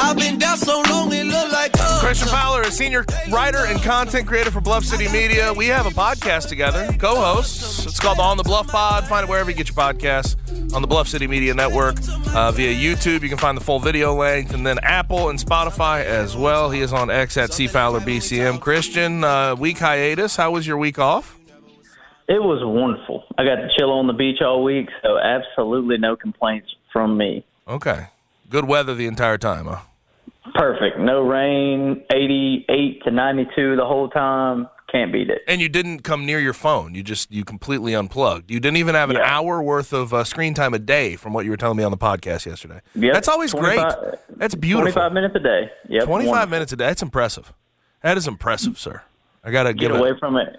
I've been down so long it look like up Christian Fowler, a senior writer and content creator for Bluff City Media. We have a podcast together, co-hosts. It's called the On the Bluff Pod. Find it wherever you get your podcasts on the Bluff City Media Network uh, via YouTube. You can find the full video length, and then Apple and Spotify as well. He is on X at C Fowler BCM. Christian, uh, week hiatus. How was your week off? It was wonderful. I got to chill on the beach all week, so absolutely no complaints from me. Okay, good weather the entire time, huh? Perfect. No rain, 88 to 92 the whole time. Can't beat it. And you didn't come near your phone. You just you completely unplugged. You didn't even have an Yeah. hour worth of uh, screen time a day, from what you were telling me on the podcast yesterday. Yep. That's always great. That's beautiful. 25 minutes a day. Yep. 25 wonderful. minutes a day. That's impressive. That is impressive, sir. I got to Get away it. from it.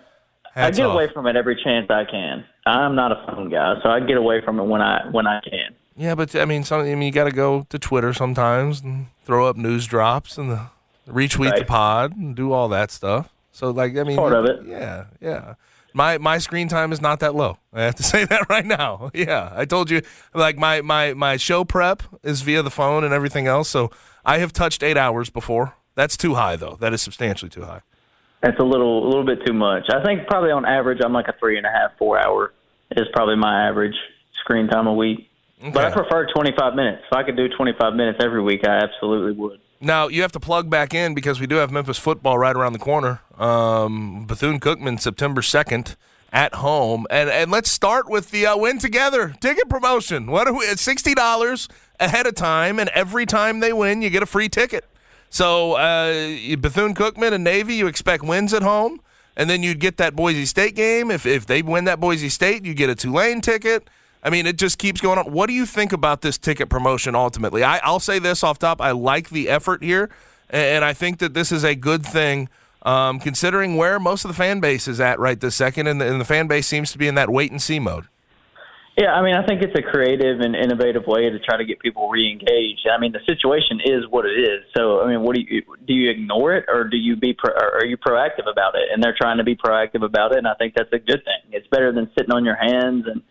I get off. away from it every chance I can. I'm not a phone guy, so I get away from it when I when I can. Yeah, but I mean, some, I mean, you got to go to Twitter sometimes and throw up news drops and the, retweet the pod and do all that stuff. So, like, I mean, Part of it. Yeah, yeah. My my screen time is not that low. I have to say that right now. Yeah, I told you, like my my my show prep is via the phone and everything else. So I have touched eight hours before. That's too high, though. That is substantially too high. That's a little a little bit too much. I think probably on average I'm like a three and a half, four hour is probably my average screen time a week. But I prefer 25 minutes. If I could do 25 minutes every week, I absolutely would. Now you have to plug back in because we do have Memphis football right around the corner. Um, Bethune Cookman, September second at home, and and let's start with the uh, win together ticket promotion. What are we? It's sixty dollars ahead of time, and every time they win, you get a free ticket. So uh, Bethune Cookman and Navy, you expect wins at home, and then you'd get that Boise State game. If if they win that Boise State, you get a Tulane ticket. I mean, it just keeps going on. What do you think about this ticket promotion ultimately? I, I'll say this off top. I like the effort here, and I think that this is a good thing, um, considering where most of the fan base is at right this second, and the, and the fan base seems to be in that wait and see mode. Yeah, I mean, I think it's a creative and innovative way to try to get people re-engaged. I mean, the situation is what it is. So, I mean, what do you do? You ignore it, or do you be pro, or are you proactive about it? And they're trying to be proactive about it, and I think that's a good thing. It's better than sitting on your hands and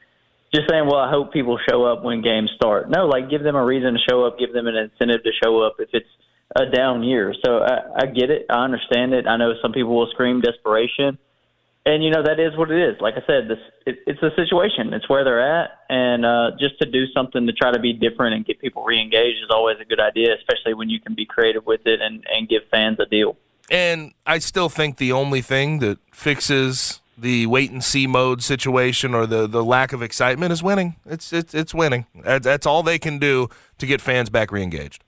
just saying, "Well, I hope people show up when games start." No, like give them a reason to show up, give them an incentive to show up if it's a down year. So I, I get it, I understand it. I know some people will scream desperation and you know that is what it is. Like I said, this it, it's a situation. It's where they're at, and uh, just to do something to try to be different and get people re-engaged is always a good idea, especially when you can be creative with it and and give fans a deal. And I still think the only thing that fixes the wait and see mode situation or the, the lack of excitement is winning. It's it's it's winning. That's, all they can do to get fans back reengaged.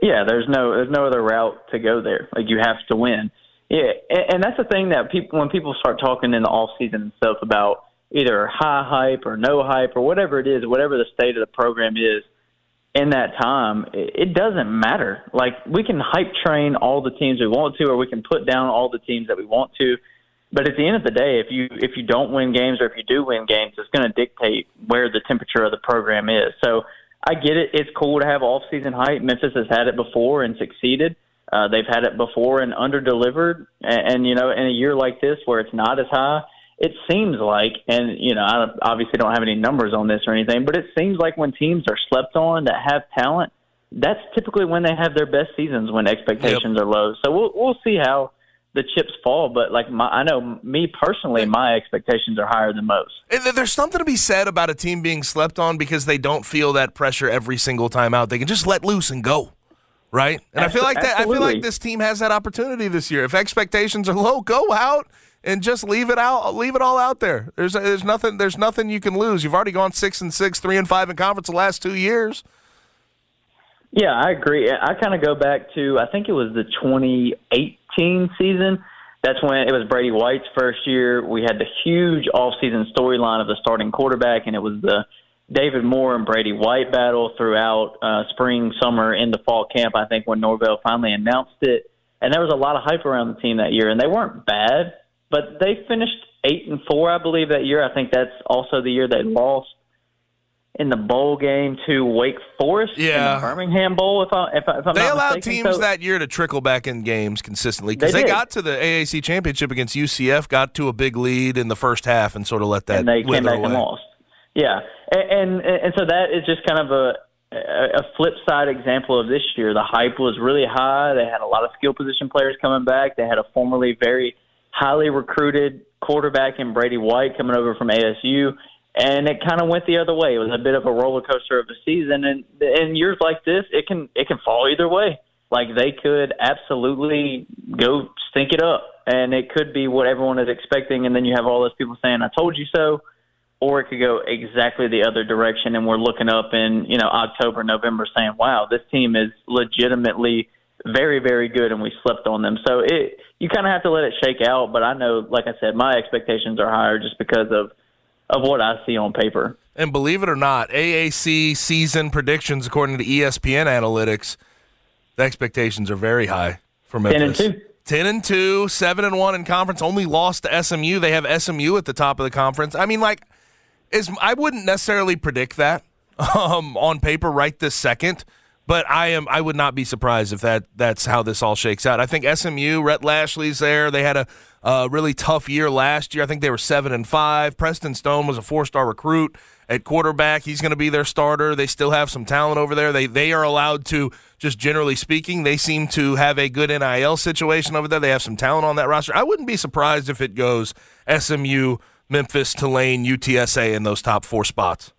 Yeah, there's no there's no other route to go there. Like you have to win. Yeah, and, and that's the thing that people when people start talking in the off season and stuff about either high hype or no hype or whatever it is, whatever the state of the program is in that time, it, it doesn't matter. Like we can hype train all the teams we want to, or we can put down all the teams that we want to. But at the end of the day, if you if you don't win games or if you do win games, it's going to dictate where the temperature of the program is. So I get it. It's cool to have off season hype. Memphis has had it before and succeeded. Uh, they've had it before and under delivered. And, and you know, in a year like this where it's not as high, it seems like, and you know, I obviously don't have any numbers on this or anything, but it seems like when teams are slept on that have talent, that's typically when they have their best seasons when expectations yep. are low. So we'll we'll see how the chips fall. But like my, I know me personally, my expectations are higher than most. There's something to be said about a team being slept on because they don't feel that pressure every single time out. They can just let loose and go. Right, and I feel like that. I feel like this team has that opportunity this year. If expectations are low, go out and just leave it out. Leave it all out there. There's there's nothing. There's nothing you can lose. You've already gone six and six, three and five in conference the last two years. Yeah, I agree. I kind of go back to I think it was the 2018 season. That's when it was Brady White's first year. We had the huge off-season storyline of the starting quarterback, and it was the David Moore and Brady White battle throughout uh, spring, summer, into fall camp. I think when Norvell finally announced it, and there was a lot of hype around the team that year, and they weren't bad, but they finished eight and four, I believe, that year. I think that's also the year they lost in the bowl game to Wake Forest yeah. in the Birmingham Bowl. If, I, if, I, if I'm they allowed mistaken. teams so, that year to trickle back in games consistently because they, they got to the AAC championship against UCF, got to a big lead in the first half, and sort of let that. And they came back away. and lost. Yeah, and, and and so that is just kind of a a flip side example of this year. The hype was really high. They had a lot of skill position players coming back. They had a formerly very highly recruited quarterback in Brady White coming over from ASU and it kind of went the other way. It was a bit of a roller coaster of a season, and in years like this, it can it can fall either way. Like they could absolutely go stink it up, and it could be what everyone is expecting, and then you have all those people saying, "I told you so," or it could go exactly the other direction, and we're looking up in you know October, November, saying, "Wow, this team is legitimately." very, very good, and we slept on them. So it you kind of have to let it shake out. But I know, like I said, my expectations are higher just because of of what I see on paper. And believe it or not, AAC season predictions, according to ESPN analytics, the expectations are very high for Memphis. Ten and two. 10 and 2, 7 and 1 in conference, only lost to SMU. They have SMU at the top of the conference. I mean, like, is I wouldn't necessarily predict that um, on paper right this second, but I am I would not be surprised if that that's how this all shakes out. I think SMU, Rhett Lashlee's there. They had a uh, really tough year last year. I think they were seven and five. Preston Stone was a four star recruit at quarterback. He's going to be their starter. They still have some talent over there. They they are allowed to just generally speaking. They seem to have a good NIL situation over there. They have some talent on that roster. I wouldn't be surprised if it goes SMU, Memphis, Tulane, UTSA in those top four spots.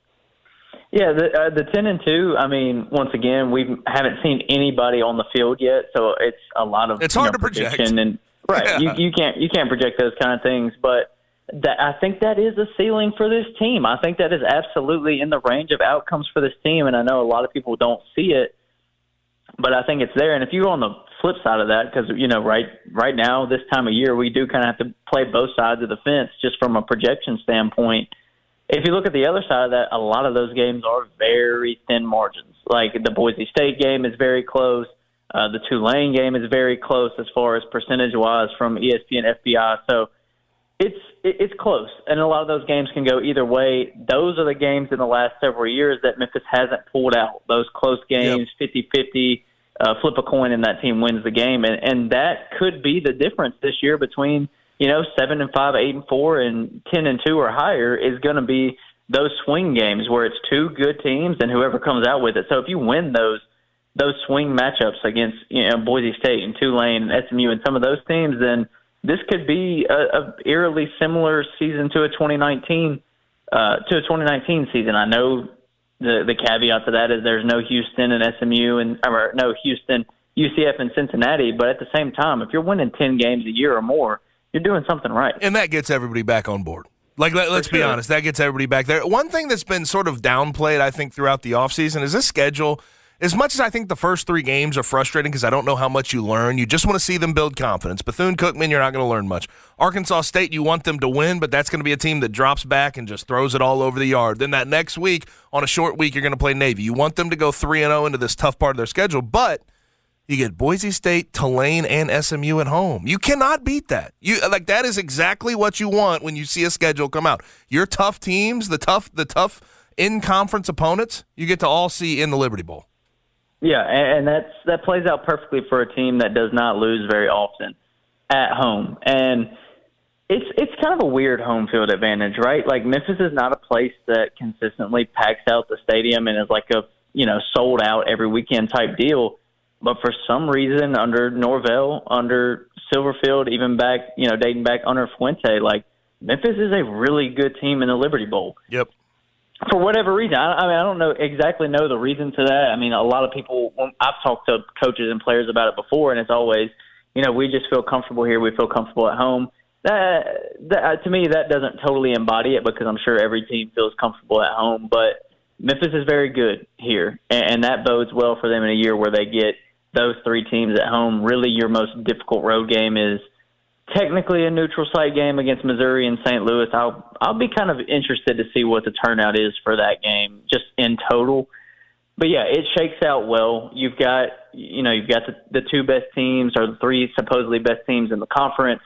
Yeah, the uh, the ten and two. I mean, once again, we haven't seen anybody on the field yet, so it's a lot of it's hard know, to project. And Right. Yeah. You you can't you can't project those kind of things, but that I think that is a ceiling for this team. I think that is absolutely in the range of outcomes for this team, and I know a lot of people don't see it, but I think it's there. And if you're on the flip side of that, because you know, right right now this time of year, we do kind of have to play both sides of the fence, just from a projection standpoint. If you look at the other side of that, a lot of those games are very thin margins. Like the Boise State game is very close. Uh, the Tulane game is very close as far as percentage wise from ESPN FPI. So it's it's close, and a lot of those games can go either way. Those are the games in the last several years that Memphis hasn't pulled out. Those close games, fifty fifty, uh, flip a coin, and that team wins the game, and and that could be the difference this year between you know seven and five, eight and four, and ten and two or higher is going to be those swing games where it's two good teams and whoever comes out with it. So if you win those those swing matchups against you know Boise State and Tulane and SMU and some of those teams, then this could be a, a eerily similar season to a 2019 uh, to a 2019 season. I know the the caveat to that is there's no Houston and SMU and or no Houston, UCF and Cincinnati, but at the same time, if you're winning 10 games a year or more, you're doing something right. And that gets everybody back on board. Like let, us sure. be honest, that gets everybody back there. One thing that's been sort of downplayed, I think, throughout the offseason is this schedule as much as I think the first three games are frustrating because I don't know how much you learn, you just want to see them build confidence. Bethune Cookman, you're not going to learn much. Arkansas State, you want them to win, but that's going to be a team that drops back and just throws it all over the yard. Then that next week, on a short week, you're going to play Navy. You want them to go 3 0 into this tough part of their schedule, but you get Boise State, Tulane, and SMU at home. You cannot beat that. You like that is exactly what you want when you see a schedule come out. Your tough teams, the tough, the tough in conference opponents, you get to all see in the Liberty Bowl. Yeah, and that's that plays out perfectly for a team that does not lose very often at home. And it's it's kind of a weird home field advantage, right? Like Memphis is not a place that consistently packs out the stadium and is like a you know sold out every weekend type deal. But for some reason, under Norvell, under Silverfield, even back you know dating back under Fuente, like Memphis is a really good team in the Liberty Bowl Yep. For whatever reason. I, I mean, I don't know exactly know the reason to that. I mean, a lot of people. I've talked to coaches and players about it before, and it's always, you know, we just feel comfortable here. We feel comfortable at home. That, that uh, to me, that doesn't totally embody it because I'm sure every team feels comfortable at home. But Memphis is very good here, and, and that bodes well for them in a year where they get those three teams at home. Really, your most difficult road game is technically a neutral site game against Missouri and St. Louis. I'll I'll be kind of interested to see what the turnout is for that game, just in total. But yeah, it shakes out well. You've got you know you've got the, the two best teams or the three supposedly best teams in the conference.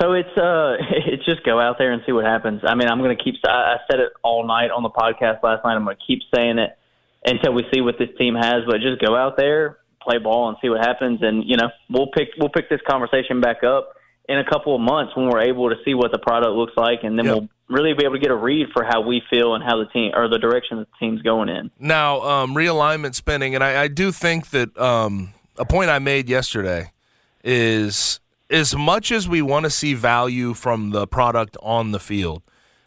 So it's uh it's just go out there and see what happens. I mean, I'm going to keep I I said it all night on the podcast last night. I'm going to keep saying it until we see what this team has, but just go out there, play ball and see what happens and you know, we'll pick we'll pick this conversation back up in a couple of months when we're able to see what the product looks like and then Yep. we'll really be able to get a read for how we feel and how the team or the direction the team's going in. Now, um, realignment spending, and I, I do think that um, a point I made yesterday is as much as we want to see value from the product on the field,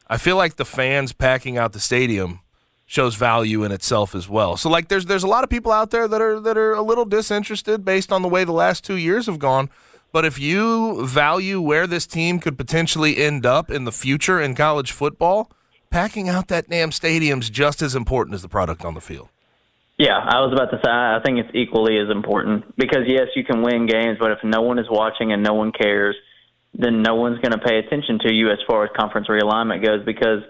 I feel like the fans packing out the stadium shows value in itself as well. So like there's there's a lot of people out there that are that are a little disinterested based on the way the last 2 years have gone. But if you value where this team could potentially end up in the future in college football, packing out that damn stadium's just as important as the product on the field. Yeah, I was about to say I think it's equally as important because yes, you can win games, but if no one is watching and no one cares, then no one's going to pay attention to you as far as conference realignment goes because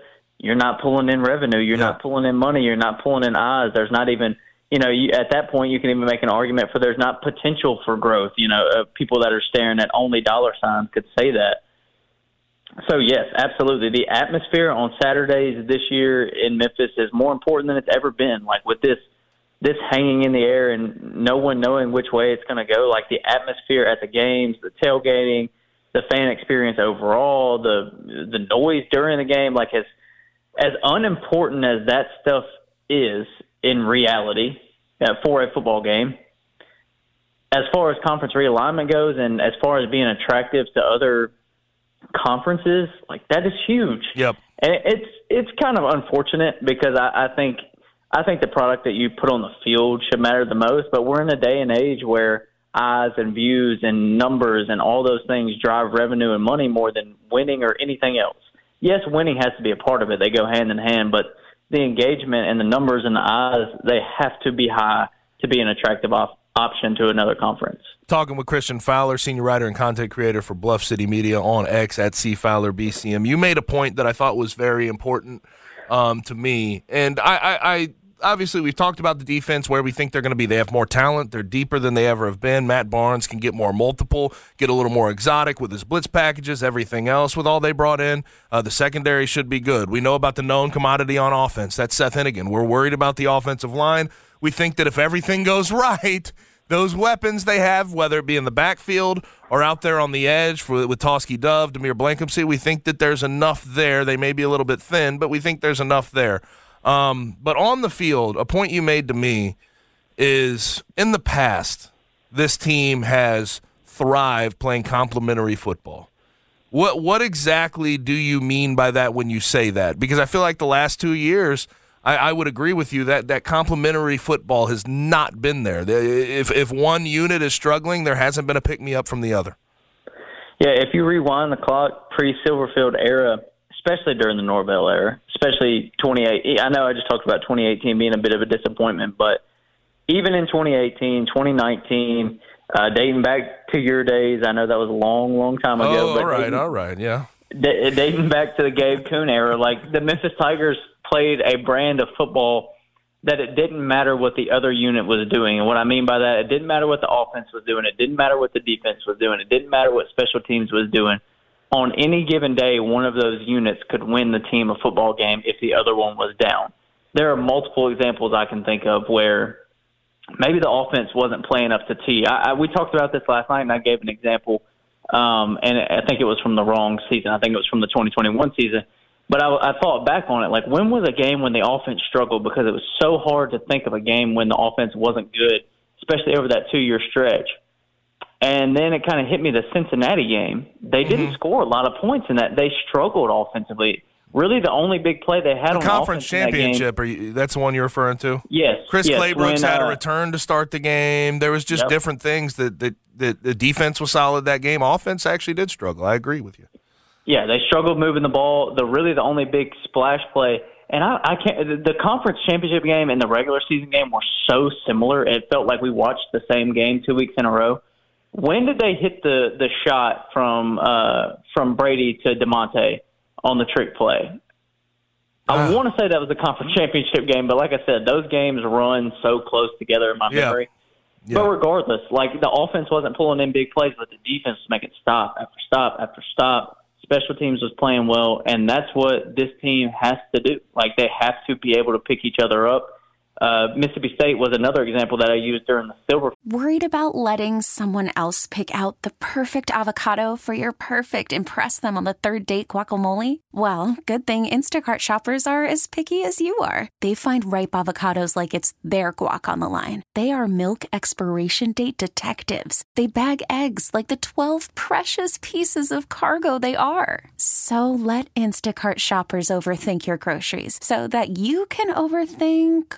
you're not pulling in revenue, you're Yeah. not pulling in money, you're not pulling in eyes. There's not even, you know, you, at that point you can even make an argument for there's not potential for growth. You know, uh, people that are staring at only dollar signs could say that. So yes, absolutely. The atmosphere on Saturdays this year in Memphis is more important than it's ever been. Like with this this hanging in the air and no one knowing which way it's going to go. Like the atmosphere at the games, the tailgating, the fan experience overall, the the noise during the game. Like as as unimportant as that stuff is in reality uh, for a football game. As far as conference realignment goes, and as far as being attractive to other conferences, like that is huge. Yep. And it's it's kind of unfortunate because I, I think I think the product that you put on the field should matter the most. But we're in a day and age where eyes and views and numbers and all those things drive revenue and money more than winning or anything else. Yes, winning has to be a part of it; they go hand in hand. But the engagement and the numbers and the eyes they have to be high to be an attractive op- option to another conference. Talking with Christian Fowler, senior writer and content creator for Bluff City Media on X at C Fowler BCM. You made a point that I thought was very important um, to me, and I, I, I obviously we've talked about the defense where we think they're going to be. They have more talent. They're deeper than they ever have been. Matt Barnes can get more multiple, get a little more exotic with his blitz packages, everything else with all they brought in. Uh, the secondary should be good. We know about the known commodity on offense. That's Seth Henigan. We're worried about the offensive line. We think that if everything goes right those weapons they have, whether it be in the backfield or out there on the edge for, with Tosky Dove, Demeer Blankenship, we think that there's enough there. They may be a little bit thin, but we think there's enough there. Um, but on the field, a point you made to me is in the past, this team has thrived playing complementary football. What what exactly do you mean by that when you say that? Because I feel like the last two years, I, I would agree with you that that complementary football has not been there. If if one unit is struggling, there hasn't been a pick me up from the other. Yeah, if you rewind the clock pre Silverfield era, especially during the Norvell era, especially 28. I know I just talked about 2018 being a bit of a disappointment, but even in 2018, 2019, uh, dating back to your days, I know that was a long, long time ago. Oh, all right, dating- all right, yeah. da- dating back to the Gabe Kuhn era, like the Memphis Tigers played a brand of football that it didn't matter what the other unit was doing. And what I mean by that, it didn't matter what the offense was doing. It didn't matter what the defense was doing. It didn't matter what special teams was doing. On any given day, one of those units could win the team a football game if the other one was down. There are multiple examples I can think of where maybe the offense wasn't playing up to T. I, I, we talked about this last night, and I gave an example, um, and I think it was from the wrong season. I think it was from the 2021 season. But I, I thought back on it, like when was a game when the offense struggled because it was so hard to think of a game when the offense wasn't good, especially over that two year stretch. And then it kind of hit me the Cincinnati game. They didn't Mm-hmm. score a lot of points in that. They struggled offensively. Really, the only big play they had The on conference offense in that game- championship, are you, that's the one you're referring to? Yes, Chris yes, Claybrooks when, had a uh, return to start the game. There was just Yep. different things that, that, that the defense was solid that game. Offense actually did struggle. I agree with you. Yeah, they struggled moving the ball. The really the only big splash play, and I, I can't. The the conference championship game and the regular season game were so similar. It felt like we watched the same game two weeks in a row. When did they hit the the shot from uh, from Brady to Damonte on the trick play? I Ah. want to say that was the conference championship game, but like I said, those games run so close together in my Yeah. memory. Yeah. But regardless, like the offense wasn't pulling in big plays, but the defense was making stop after stop after stop. Special teams was playing well, and that's what this team has to do. Like they have to be able to pick each other up. Uh, Mississippi State was another example that I used during the Silver Worried about letting someone else pick out the perfect avocado for your perfect impress them on the third date guacamole? Well, good thing Instacart shoppers are as picky as you are. They find ripe avocados like it's their guac on the line. They are milk expiration date detectives. They bag eggs like the 12 precious pieces of cargo they are. So let Instacart shoppers overthink your groceries so that you can overthink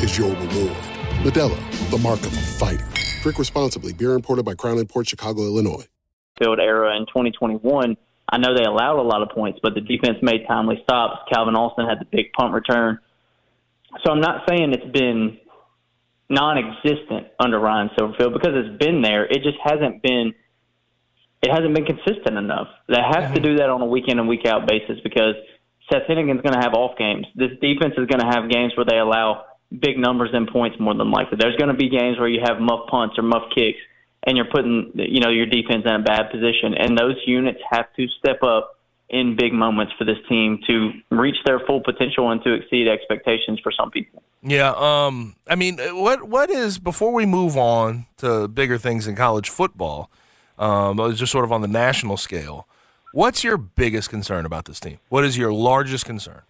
is your reward. Modelo, the mark of a fighter. Drink responsibly. Beer imported by Crown Port Chicago, Illinois. field era in 2021, I know they allowed a lot of points, but the defense made timely stops. Calvin Austin had the big punt return. So I'm not saying it's been non-existent under Ryan Silverfield because it's been there. It just hasn't been it hasn't been consistent enough. They have to mm-hmm. do that on a week in and week out basis because Seth Henigan's going to have off games. This defense is going to have games where they allow big numbers in points more than likely. There's going to be games where you have muff punts or muff kicks and you're putting you know your defense in a bad position and those units have to step up in big moments for this team to reach their full potential and to exceed expectations for some people. Yeah, um, I mean, what what is before we move on to bigger things in college football, um, just sort of on the national scale. What's your biggest concern about this team? What is your largest concern?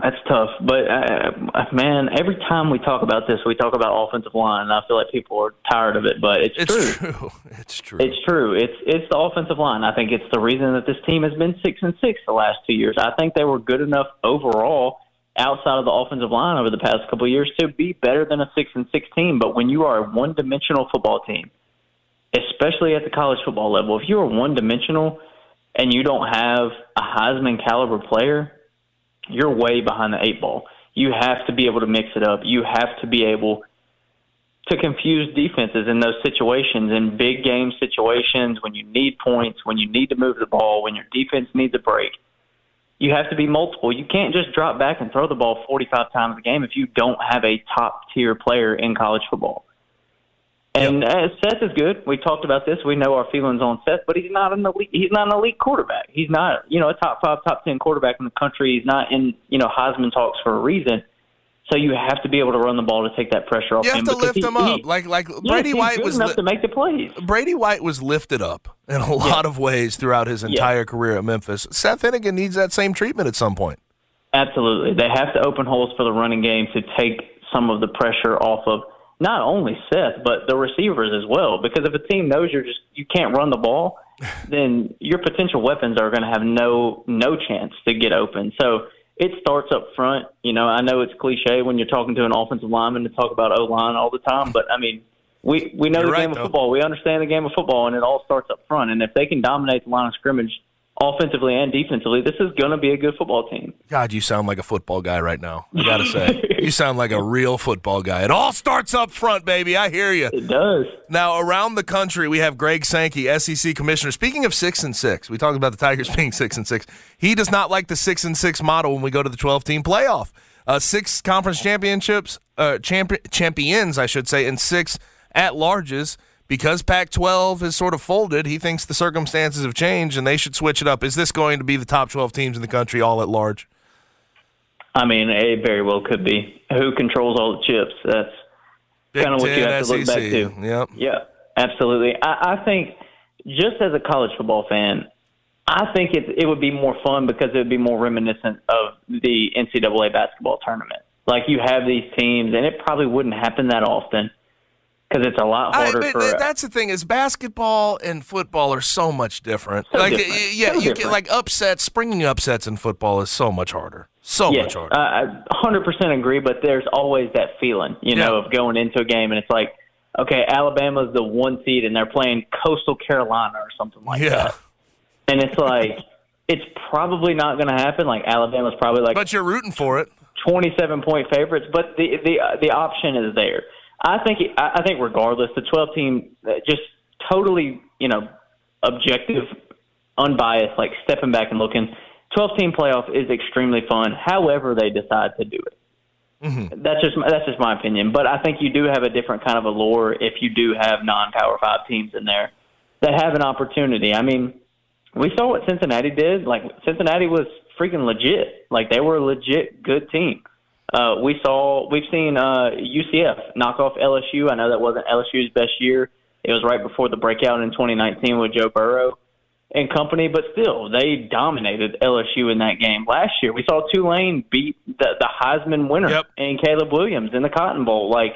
That's tough, but uh, man, every time we talk about this, we talk about offensive line, and I feel like people are tired of it. But it's, It's true. true. It's true. It's true. It's it's the offensive line. I think it's the reason that this team has been six and six the last two years. I think they were good enough overall outside of the offensive line over the past couple of years to be better than a six and six team. But when you are a one dimensional football team, especially at the college football level, if you are one dimensional and you don't have a Heisman caliber player, you're way behind the eight ball. You have to be able to mix it up. You have to be able to confuse defenses in those situations, in big game situations, when you need points, when you need to move the ball, when your defense needs a break. You have to be multiple. You can't just drop back and throw the ball 45 times a game if you don't have a top tier player in college football. And uh, Seth is good. We talked about this. We know our feelings on Seth, but he's not an elite. He's not an elite quarterback. He's not, you know, a top five, top ten quarterback in the country. He's not in, you know, Heisman talks for a reason. So you have to be able to run the ball to take that pressure off you have to lift he- him up, he- like like Brady White was enough li- to make the plays. Brady White was lifted up in a lot of ways throughout his entire career at Memphis. Seth Henigan needs that same treatment at some point. Absolutely. They have to open holes for the running game to take some of the pressure off of not only Seth but the receivers as well. Because if a team knows you're just you can't run the ball, then your potential weapons are going to have no no chance to get open. So it starts up front. You know, I know it's cliche when you're talking to an offensive lineman to talk about O line all the time, but I mean, we we know You're the right, game though. of football. We understand the game of football, and it all starts up front. And if they can dominate the line of scrimmage offensively and defensively, this is going to be a good football team. God, you sound like a football guy right now. I gotta say, you sound like a real football guy. It all starts up front, baby. I hear you. It does. Now, around the country, we have Greg Sankey, SEC commissioner. Speaking of six and six, we talked about the Tigers being six and six. He does not like the six and six model when we go to the twelve team playoff. Uh, six conference championships, uh, champ- champions, I should say, and six at larges. Because Pac 12 has sort of folded, he thinks the circumstances have changed and they should switch it up. Is this going to be the top 12 teams in the country all at large? I mean, it very well could be. Who controls all the chips? That's Big kind of what you have to look back to. Yep. Yeah, absolutely. I, I think just as a college football fan, I think it it would be more fun because it would be more reminiscent of the NCAA basketball tournament. Like you have these teams, and it probably wouldn't happen that often because it's a lot I, harder but for. that's the thing is basketball and football are so much different. So like different. yeah, So you get like upsets. Springing upsets in football is so much harder. So yeah, much harder. I I 100% agree, but there's always that feeling, you know, of going into a game and it's like, okay, Alabama's the one seed and they're playing Coastal Carolina or something like yeah, that. And it's like, it's probably not going to happen. Like, Alabama's probably like but you're rooting for it. 27 point favorites, but the the uh, the option is there. I think I I think regardless, the 12 team uh, just totally you know objective, unbiased, like stepping back and looking. 12 team playoff is extremely fun. However, they decide to do it. That's just my- that's just my opinion. But I think you do have a different kind of allure if you do have non-power five teams in there that have an opportunity. I mean, we saw what Cincinnati did. Like Cincinnati was freaking legit. Like they were a legit good team. Uh, we saw we've seen uh, UCF knock off LSU. I know that wasn't LSU's best year. It was right before the breakout in 2019 with Joe Burrow and company, but still they dominated LSU in that game last year. We saw Tulane beat the, the Heisman winner Yep. and Caleb Williams in the Cotton Bowl. Like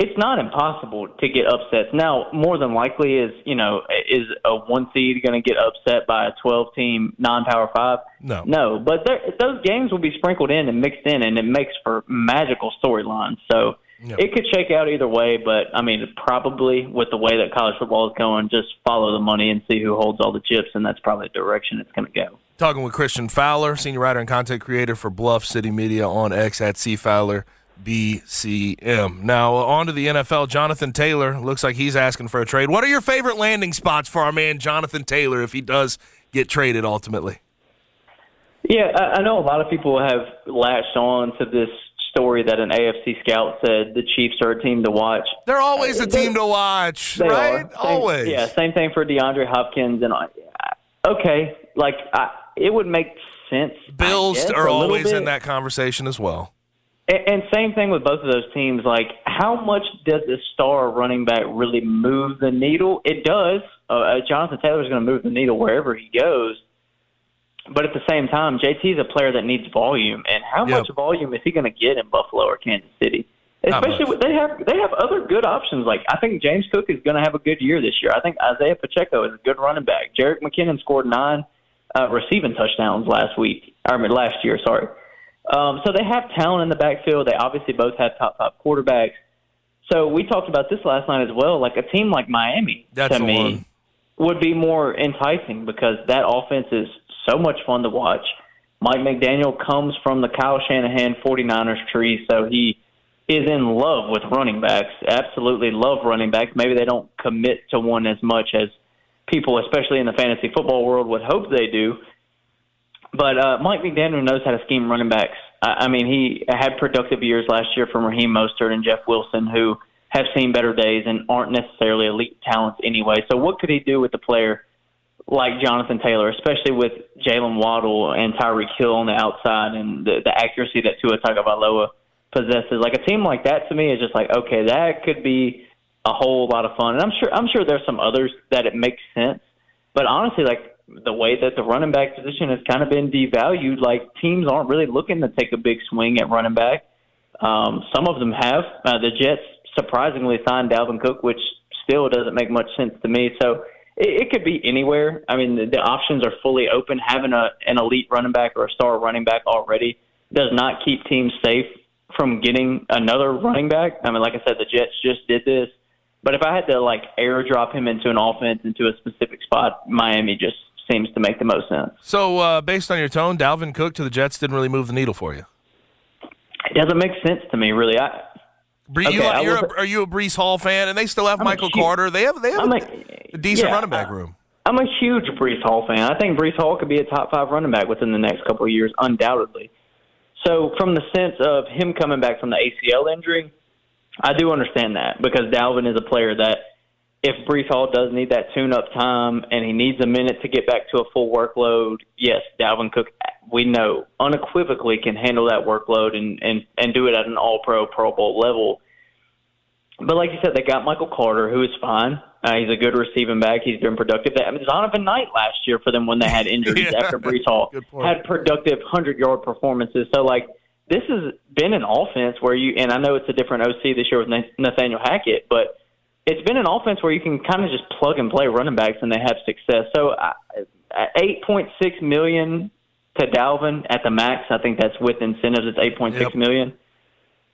it's not impossible to get upsets. Now, more than likely is you know is a one seed going to get upset by a 12 team non-power five? No. no. But there, those games will be sprinkled in and mixed in, and it makes for magical storylines. So. Yep. It could shake out either way, but I mean, probably with the way that college football is going, just follow the money and see who holds all the chips, and that's probably the direction it's going to go. Talking with Christian Fowler, senior writer and content creator for Bluff City Media on X at C Fowler BCM. Now on to the NFL. Jonathan Taylor looks like he's asking for a trade. What are your favorite landing spots for our man Jonathan Taylor if he does get traded ultimately? Yeah, I, know a lot of people have latched on to this story that an AFC scout said the Chiefs are a team to watch. They're always a They- team to watch, right? Same- Always. Yeah, same thing for DeAndre Hopkins and uh, okay, like I, it would make sense. Bills guess, are always in that conversation as well. And, same thing with both of those teams. Like, how much does a star running back really move the needle? It does. Uh, uh, Jonathan Taylor is going to move the needle wherever he goes. But at the same time, JT is a player that needs volume, and how Yep. much volume is he going to get in Buffalo or Kansas City? Especially with, they have they have other good options. Like I think James Cook is going to have a good year this year. I think Isaiah Pacheco is a good running back. Jerick McKinnon scored nine uh, receiving touchdowns last week, or I mean, last year. Sorry. Um, so they have talent in the backfield. They obviously both have top five quarterbacks. So we talked about this last night as well. Like a team like Miami, That's to me, one. would be more enticing because that offense is so much fun to watch. Mike McDaniel comes from the Kyle Shanahan 49ers tree, so he is in love with running backs. Absolutely love running backs. Maybe they don't commit to one as much as people, especially in the fantasy football world, would hope they do. But uh, Mike McDaniel knows how to scheme running backs. I, I mean, he had productive years last year from Raheem Mostert and Jeff Wilson, who have seen better days and aren't necessarily elite talents anyway. So, what could he do with a player like Jonathan Taylor, especially with Jaylen Waddle and Tyreek Hill on the outside and the, the accuracy that Tua Tagovailoa possesses? Like a team like that to me is just like, okay, that could be a whole lot of fun. And I'm sure I'm sure there's some others that it makes sense. But honestly, like the way that the running back position has kind of been devalued, like teams aren't really looking to take a big swing at running back. Um, some of them have. Uh, the Jets surprisingly signed Dalvin Cook, which still doesn't make much sense to me. So it, it could be anywhere. I mean, the, the options are fully open. Having a an elite running back or a star running back already does not keep teams safe from getting another running back. I mean, like I said, the Jets just did this. But if I had to like airdrop him into an offense into a specific spot, Miami just seems to make the most sense. So, uh, based on your tone, Dalvin Cook to the Jets didn't really move the needle for you. It doesn't make sense to me, really. I, Bree, Okay, you, I was- a, are you a Breece Hall fan? And they still have I'm Michael huge- Carter. They have they have a, a- decent yeah, running back room. I'm a huge Breece Hall fan. I think Breece Hall could be a top five running back within the next couple of years, undoubtedly. So, from the sense of him coming back from the ACL injury, I do understand that because Dalvin is a player that, if Breece Hall does need that tune-up time and he needs a minute to get back to a full workload, yes, Dalvin Cook, we know unequivocally can handle that workload and and and do it at an All-Pro, Pro Bowl level. But like you said, they got Michael Carter, who is fine. Uh, he's a good receiving back. He's been productive. I mean, Zonovan Knight last year for them when they had injuries Yeah. after Breece Hall had productive hundred yard performances. So like this has been an offense where you and I know it's a different OC this year with Nathaniel Hackett, but it's been an offense where you can kind of just plug and play running backs and they have success. So uh, eight point six million to Dalvin at the max. I think that's with incentives. It's eight point six Yep. million.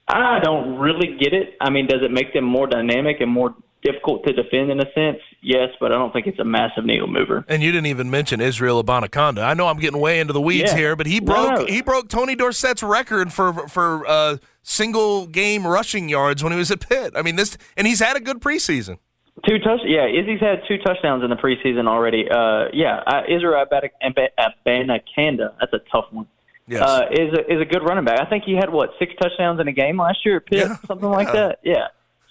I don't really get it. I mean, does it make them more dynamic and more difficult to defend in a sense? Yes, but I don't think it's a massive needle mover. And you didn't even mention Israel Abanikanda. I know I'm getting way into the weeds Yeah. here, but he broke no. he broke Tony Dorsett's record for for uh, single game rushing yards when he was at Pitt. I mean this, and he's had a good preseason. Two touch, yeah. Izzy's had two touchdowns in the preseason already. Uh, yeah, uh, Israel Abana- Ab- Abanikanda, that's a tough one. Yes. Uh, is a, is a good running back. I think he had what six touchdowns in a game last year at Pitt, Yeah. something like Yeah. that. Yeah,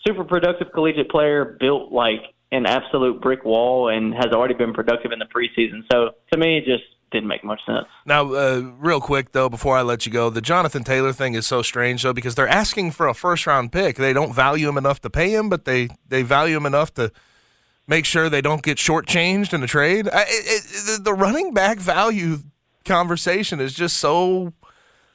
super productive collegiate player, built like an absolute brick wall, and has already been productive in the preseason. So to me, it just didn't make much sense. Now, uh, real quick though, before I let you go, the Jonathan Taylor thing is so strange though because they're asking for a first round pick. They don't value him enough to pay him, but they they value him enough to make sure they don't get shortchanged in a trade. I, it, it, the- the running back value conversation is just so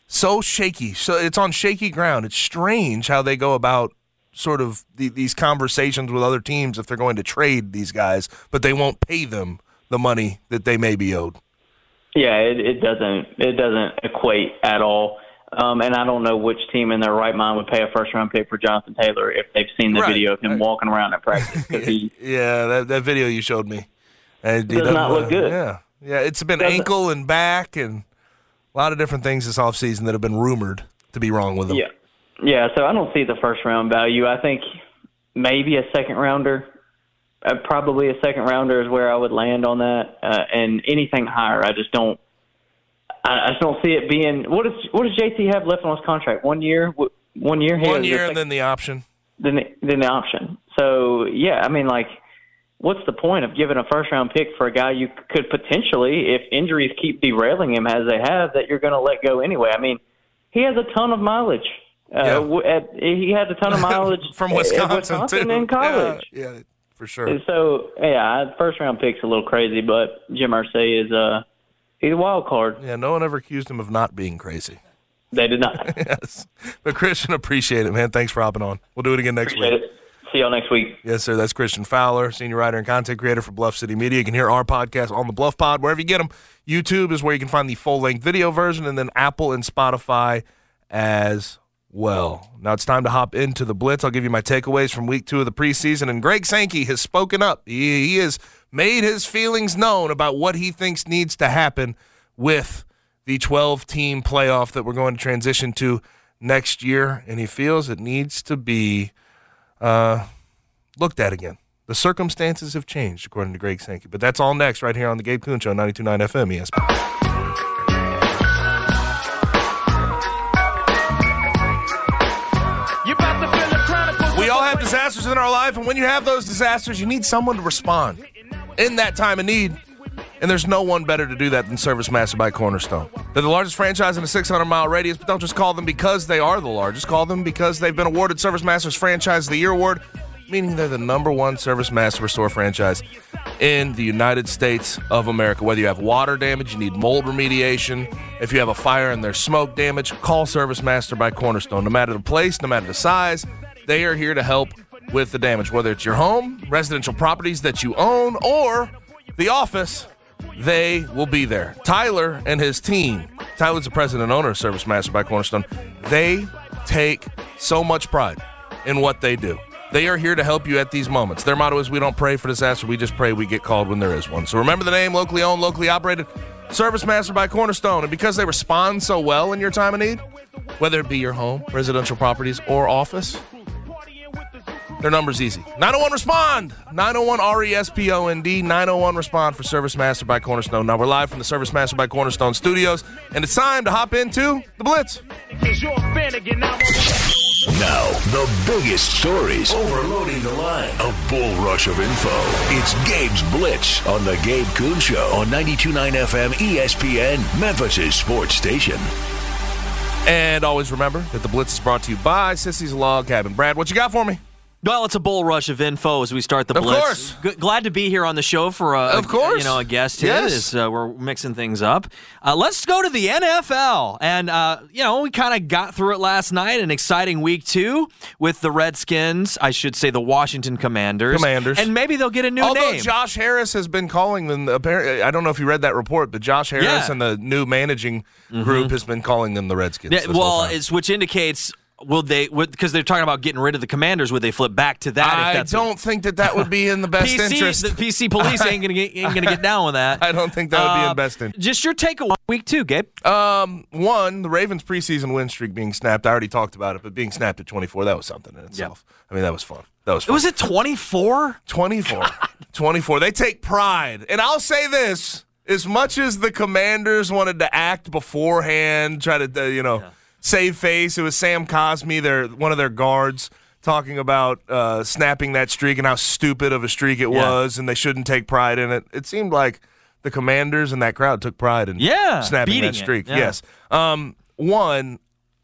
so shaky. So it's on shaky ground. It's strange how they go about sort of the, these conversations with other teams if they're going to trade these guys, but they won't pay them the money that they may be owed. Yeah, it, it doesn't it doesn't equate at all. Um, and I don't know which team in their right mind would pay a first round pick for Jonathan Taylor if they've seen the Right. video of him walking around at practice. he, Yeah, that, that video you showed me. And he Does not look uh, good. Yeah, yeah. It's been Doesn't- ankle and back and a lot of different things this offseason that have been rumored to be wrong with him. yeah, yeah. So I don't see the first round value. I think maybe a second rounder. Uh, probably a second rounder is where I would land on that, uh, and anything higher, I just don't. I, I just don't see it being. What does what does JT have left on his contract? One year. One year. One year and then the option. Then the, than the option. So yeah, I mean, like, what's the point of giving a first round pick for a guy you could potentially, if injuries keep derailing him as they have, that you're going to let go anyway? I mean, he has a ton of mileage. Uh, Yeah. at, he had a ton of mileage From at Wisconsin, too. in college. Yeah, yeah, for sure. And So yeah, first round pick's a little crazy, but Jim Irsay is uh he's a wild card. Yeah, no one ever accused him of not being crazy. They did not. yes. But Christian, appreciate it, man. Thanks for hopping on. We'll do it again next Appreciate week. it. See y'all next week. Yes, sir. That's Christian Fowler, senior writer and content creator for Bluff City Media. You can hear our podcast on the Bluff Pod wherever you get them. YouTube is where you can find the full length video version, and then Apple and Spotify as well. Now it's time to hop into the Blitz. I'll give you my takeaways from week two of the preseason. And Greg Sankey has spoken up. He, he has made his feelings known about what he thinks needs to happen with the 12 team playoff that we're going to transition to next year. And he feels it needs to be uh, looked at again. The circumstances have changed, according to Greg Sankey. But that's all next, right here on the Gabe Kuhn Show, 92.9 FM ESPN. All have disasters in our life, and when you have those disasters, you need someone to respond in that time of need. And there's no one better to do that than Service Master by Cornerstone. They're the largest franchise in a 600 mile radius, but don't just call them because they are the largest. Call them because they've been awarded Service Master's Franchise of the Year award meaning they're the number one service master restore franchise in the United States of America. Whether you have water damage, you need mold remediation, if you have a fire and there's smoke damage, call Service Master by Cornerstone. No matter the place, no matter the size, they are here to help with the damage. Whether it's your home, residential properties that you own, or the office, they will be there. Tyler and his team, Tyler's the president and owner of Service Master by Cornerstone, they take so much pride in what they do. They are here to help you at these moments. Their motto is we don't pray for disaster, we just pray we get called when there is one. So remember the name, locally owned, locally operated, Service Master by Cornerstone. And because they respond so well in your time of need, whether it be your home, residential properties, or office, their number's easy. 901 Respond! 901 R E S P O N D. 901 Respond for Service Master by Cornerstone. Now we're live from the Service Master by Cornerstone studios, and it's time to hop into the Blitz. Now, the biggest stories overloading the line. A bull rush of info. It's Gabe's Blitz on the Gabe Kuhn Show on 92.9 FM ESPN, Memphis' sports station. And always remember that the Blitz is brought to you by Sissy's Log Cabin. Brad, what you got for me? Well, it's a bull rush of info as we start the Of blitz. course. G- glad to be here on the show for a, Of course. you know a guest here. Yes. uh, we're mixing things up. Uh, let's go to the NFL, and uh, you know we kind of got through it last night. An exciting week two with the Redskins. I should say the Washington Commanders. Commanders. and maybe they'll get a new Although name. Josh Harris has been calling them, apparently, I don't know if you read that report, but Josh Harris Yeah. and the new managing group has been calling them the Redskins. Yeah, well, it's which indicates. Will they? Because they're talking about getting rid of the commanders. Would they flip back to that? if I don't think that that would be in the best PC, interest. The PC police ain't gonna get ain't gonna get down with that. I don't think that would be Uh, in best interest. Just your take on week two, Gabe. Um, one, the Ravens preseason win streak being snapped. I already talked about it, but being snapped at 24, that was something in itself. I mean, that was fun. That was fun. Was it twenty four? 24. 24. They take pride. And I'll say this as much as the commanders wanted to act beforehand, try to, uh, you know, save face, it was Sam Cosmi, their, one of their guards, talking about uh, snapping that streak and how stupid of a streak it Yeah. was, and they shouldn't take pride in it. It seemed like the commanders and that crowd took pride in Yeah, snapping that streak. yeah. Yes. Um, one,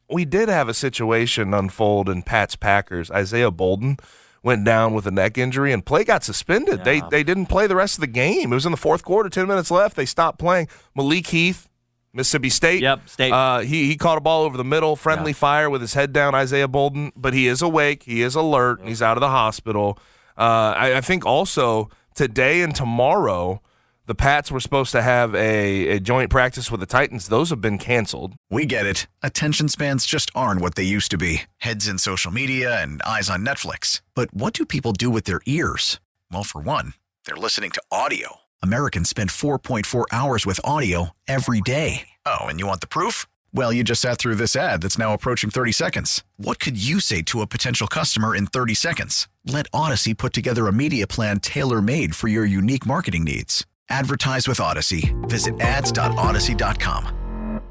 we did have a situation unfold in Pat's Packers. Isaiah Bolden went down with a neck injury and play got suspended. They they didn't play the rest of the game. It was in the fourth quarter, ten minutes left. They stopped playing. Malik Heath, Mississippi State. Yep, State. Uh, he he caught a ball over the middle, friendly fire with his head down. Isaiah Bolden, but he is awake. He is alert. and He's out of the hospital. Uh, I, I think also today and tomorrow. The Pats were supposed to have a, a joint practice with the Titans. Those have been canceled. We get it. Attention spans just aren't what they used to be heads in social media and eyes on Netflix. But what do people do with their ears? Well, for one, they're listening to audio. Americans spend 4.4 hours with audio every day. Oh, and you want the proof? Well, you just sat through this ad that's now approaching 30 seconds. What could you say to a potential customer in 30 seconds? Let Odyssey put together a media plan tailor made for your unique marketing needs. Advertise with Odyssey. Visit ads.odyssey.com.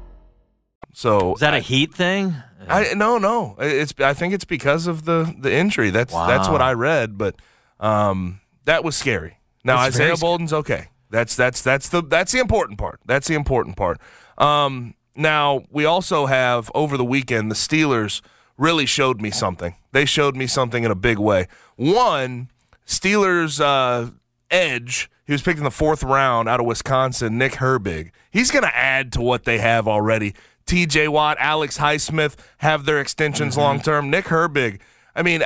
So Is that a heat thing? I no no. It's I think it's because of the the injury. That's that's what I read, but um that was scary. Now very Isaiah. Bolden's okay. That's that's that's the that's the important part. That's the important part. Um now we also have over the weekend the Steelers really showed me something. They showed me something in a big way. One, Steelers uh edge. He was picked in the fourth round out of Wisconsin, Nick Herbig. He's going to add to what they have already. TJ Watt, Alex Highsmith have their extensions long term. Nick Herbig. I mean,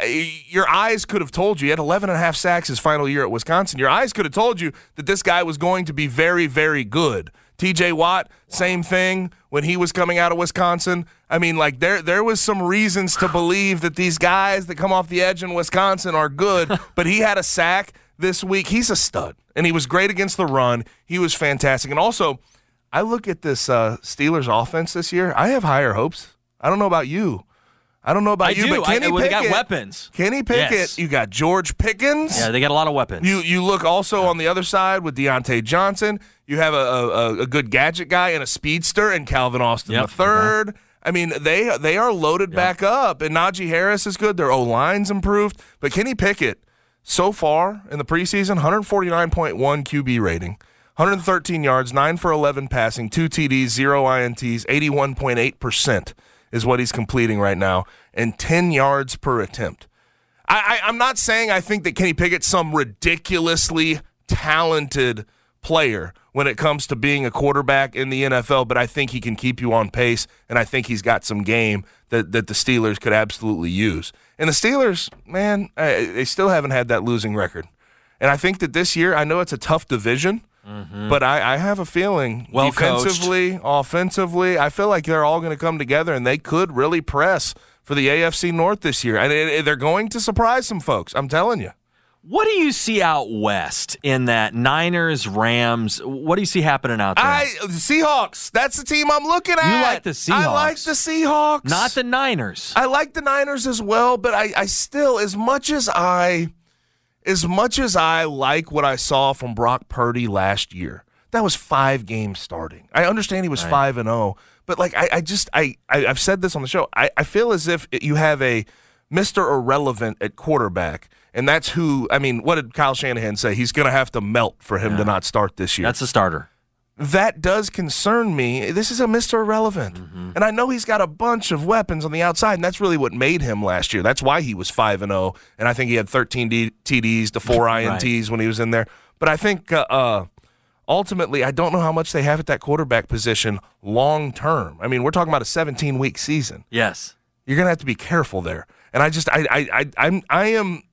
your eyes could have told you. He had 11 and a half sacks his final year at Wisconsin. Your eyes could have told you that this guy was going to be very, very good. TJ Watt, same thing when he was coming out of Wisconsin. I mean, like there there was some reasons to believe that these guys that come off the edge in Wisconsin are good, but he had a sack this week. He's a stud. And he was great against the run. He was fantastic. And also, I look at this uh, Steelers offense this year. I have higher hopes. I don't know about you. I don't know about I you, do. but Kenny I, well, they got Pickett- weapons. Kenny Pickett, Yes. you got George Pickens. Yeah, they got a lot of weapons. You you look also on the other side with Diontae Johnson. You have a, a, a good gadget guy and a speedster and Calvin Austin Yep. the uh-huh. third. I mean, they they are loaded back up, and Najee Harris is good. Their O line's improved, but Kenny Pickett so far in the preseason, 149.1 QB rating, 113 yards, nine for 11 passing, two TDs, zero INTs, 81.8 percent is what he's completing right now, and 10 yards per attempt. I, I, I'm not saying I think that Kenny Pickett's some ridiculously talented player when it comes to being a quarterback in the NFL, but I think he can keep you on pace, and I think he's got some game that, that the Steelers could absolutely use. And the Steelers, man, I, they still haven't had that losing record. And I think that this year, I know it's a tough division, but I, I have a feeling Mm-hmm. Well coached. defensively, offensively, I feel like they're all going to come together and they could really press for the AFC North this year. And it, it- they're going to surprise some folks. I'm telling you. What do you see out west in that Niners, Rams? What do you see happening out there? I Seahawks. That's the team I'm looking at. You like the Seahawks. I like the Seahawks. Not the Niners. I like the Niners as well, but I, I still, as much as I, as much as I like what I saw from Brock Purdy last year, that was five games starting. I understand he was Right. five and zero, but like I, I just I, I I've said this on the show. I, I feel as if you have a Mister Irrelevant at quarterback, and that's who. I mean, what did Kyle Shanahan say? He's going to have to melt for him to not start this year. That's a starter. That does concern me. This is a Mr. Irrelevant. Mm-hmm. And I know he's got a bunch of weapons on the outside, and that's really what made him last year. That's why he was 5 and 0, and I think he had 13 D- TDs to 4 Right. INTs when he was in there. But I think uh, uh, ultimately, I don't know how much they have at that quarterback position long term. I mean, we're talking about a 17 week season. Yes. You're going to have to be careful there. And I just, I, I, I, I'm, I am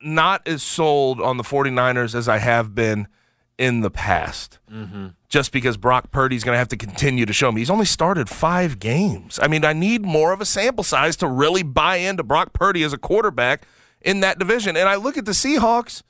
not as sold on the 49ers as I have been in the past Mm-hmm. just because Brock Purdy's going to have to continue to show me. He's only started five games. I mean, I need more of a sample size to really buy into Brock Purdy as a quarterback in that division. And I look at the Seahawks,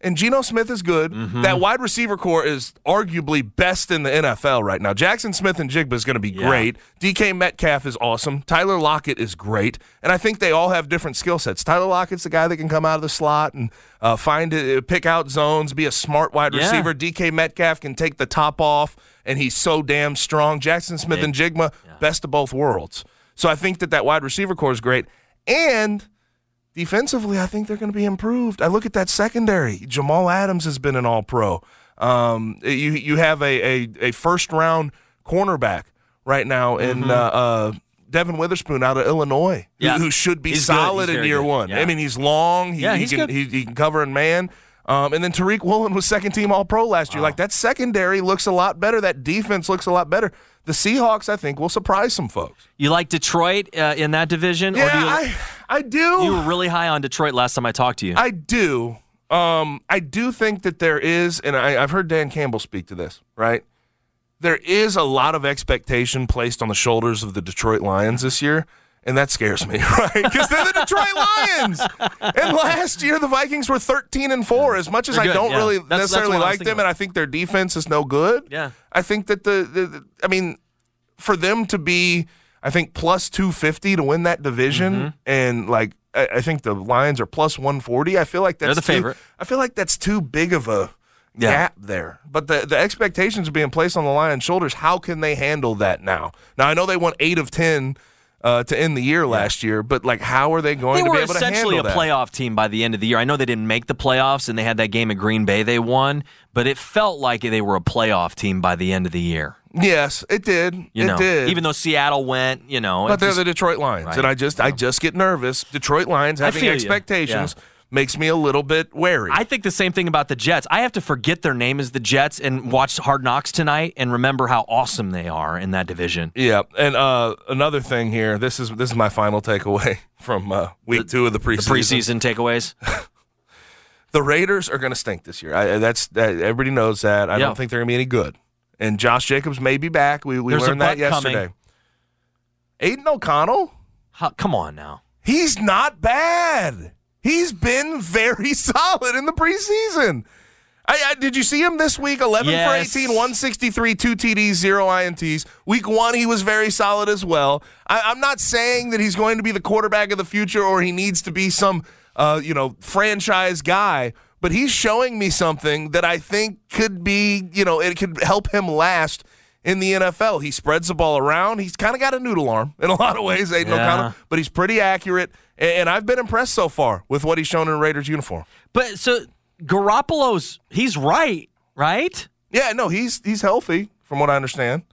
and Geno Smith is good. Mm-hmm. That wide receiver core is arguably best in the NFL right now. Jaxon Smith-Njigba is going to be Yeah. great. DK Metcalf is awesome. Tyler Lockett is great. And I think they all have different skill sets. Tyler Lockett's the guy that can come out of the slot and uh, find it, pick out zones, be a smart wide Yeah. receiver. DK Metcalf can take the top off, and he's so damn strong. Jaxon Smith Yeah. Njigba, best of both worlds. So I think that that wide receiver core is great. And defensively, I think they're going to be improved. I look at that secondary. Jamal Adams has been an All Pro. Um, you you have a, a, a first round cornerback right now in uh, uh, Devon Witherspoon out of Illinois, who- Mm-hmm. Yeah. who, should be He's solid in year good. one. Yeah. I mean, he's long. He, Yeah, he he's can good. He, he can cover in man. Um, and then Tariq Woolen was second team All Pro last year. Like that secondary looks a lot better. That defense looks a lot better. The Seahawks, I think, will surprise some folks. You like Detroit uh, in that division? Yeah, or do you, I, I do. you were really high on Detroit last time I talked to you. I do. Um, I do think that there is, and I, I've heard Dan Campbell speak to this, right? There is a lot of expectation placed on the shoulders of the Detroit Lions this year, and that scares me, right? Because they're the Detroit Lions. And last year, the Vikings were 13 and 4. As much as They're I don't yeah. really That's- that's necessarily was like them, and I think their defense is no good, Yeah. I think that the, the, the I mean, for them to be, I think, plus 250 to win that division, Mm-hmm. and like, I, I think the Lions are plus 140. I feel like that's They're the too- favorite. I feel like that's too big of a Yeah. gap there. But the, the expectations are being placed on the Lions' shoulders. How can they handle that now? Now, I know they won eight of 10 uh, to end the year last year, but like, how are they going They to be able to handle that? They essentially a playoff team by the end of the year. I know they didn't make the playoffs and they had that game at Green Bay they won, but it felt like they were a playoff team by the end of the year. Yes, it did. You it know, did. even though Seattle went, you know, But they're just- the Detroit Lions, Right. and I just I just get nervous. Detroit Lions having feel you. Makes me a little bit wary. I think the same thing about the Jets. I have to forget their name is the Jets and watch Hard Knocks tonight and remember how awesome they are in that division. yeah, and uh, another thing here. This is this is my final takeaway from uh, week two of the The preseason. preseason takeaways. The Raiders are going to stink this year. I, that's that, everybody knows that. I Yeah. don't think they're going to be any good. And Josh Jacobs may be back. We we There's learned that butt coming. yesterday. Aidan O'Connell, How, come on now. he's not bad. He's been very solid in the preseason. I, I, did you see him this week? 11 Yes. for 18, 163, two TDs, zero INTs. Week one, he was very solid as well. I, I'm not saying that he's going to be the quarterback of the future or he needs to be some, uh, you know, franchise guy, but he's showing me something that I think could be, you know, it could help him last in the NFL. He spreads the ball around. He's kind of got a noodle arm in a lot of ways, Aidan Yeah. O'Connell, but he's pretty accurate. And, I've been impressed so far with what he's shown in a Raiders uniform. But so Garoppolo's he's right, right? Yeah, no, he's he's healthy from what I understand.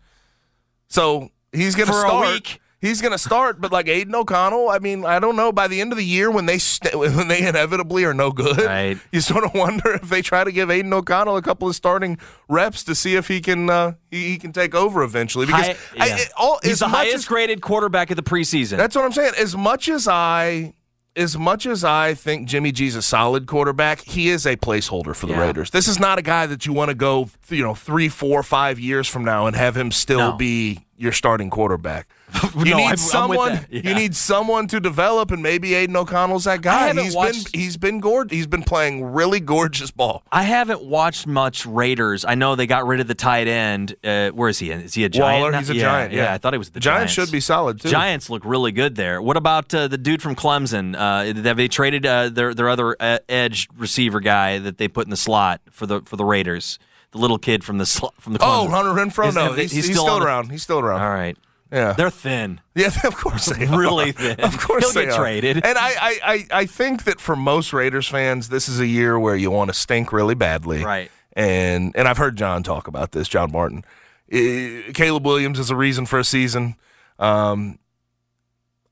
So he's going to start. He's going to start, but like Aidan O'Connell, I mean, I don't know. By the end of the year, when they st- when they inevitably are no good, Right. you sort of wonder if they try to give Aidan O'Connell a couple of starting reps to see if he can uh, he, he can take over eventually. Because High- I- it- all, He's the highest as- graded quarterback of the preseason. that's what I'm saying. As much as I as much as I think Jimmy G's a solid quarterback, he is a placeholder for the Yeah. Raiders. This is not a guy that you want to go, you know, three, four, five years from now and have him still No. be your starting quarterback. You No, I'm- I'm need someone. Yeah. You need someone to develop, and maybe Aidan O'Connell's that guy. He's watched- been he's been gorgeous. He's been playing really gorgeous ball. I haven't watched much Raiders. I know they got rid of the tight end. Uh, where is he? Is he a giant? Waller, he's a yeah, giant. Yeah. I thought he was the Giants Giants. should be solid too. Giants look really good there. What about uh, the dude from Clemson? Uh, have they traded uh, their their other uh, edge receiver guy that they put in the slot for the for the Raiders? The little kid from the sl- from the Oh, Hunter Renfrow. Is- No, they- he's, he's still, the- around. He's still around. All right, Yeah, they're thin. Yeah, of course they are. Really thin. Of course He'll they get are. traded. And I, I, I, I think that for most Raiders fans, this is a year where you want to stink really badly. Right. And and I've heard John talk about this, John Martin. Caleb Williams is a reason for a season. Um,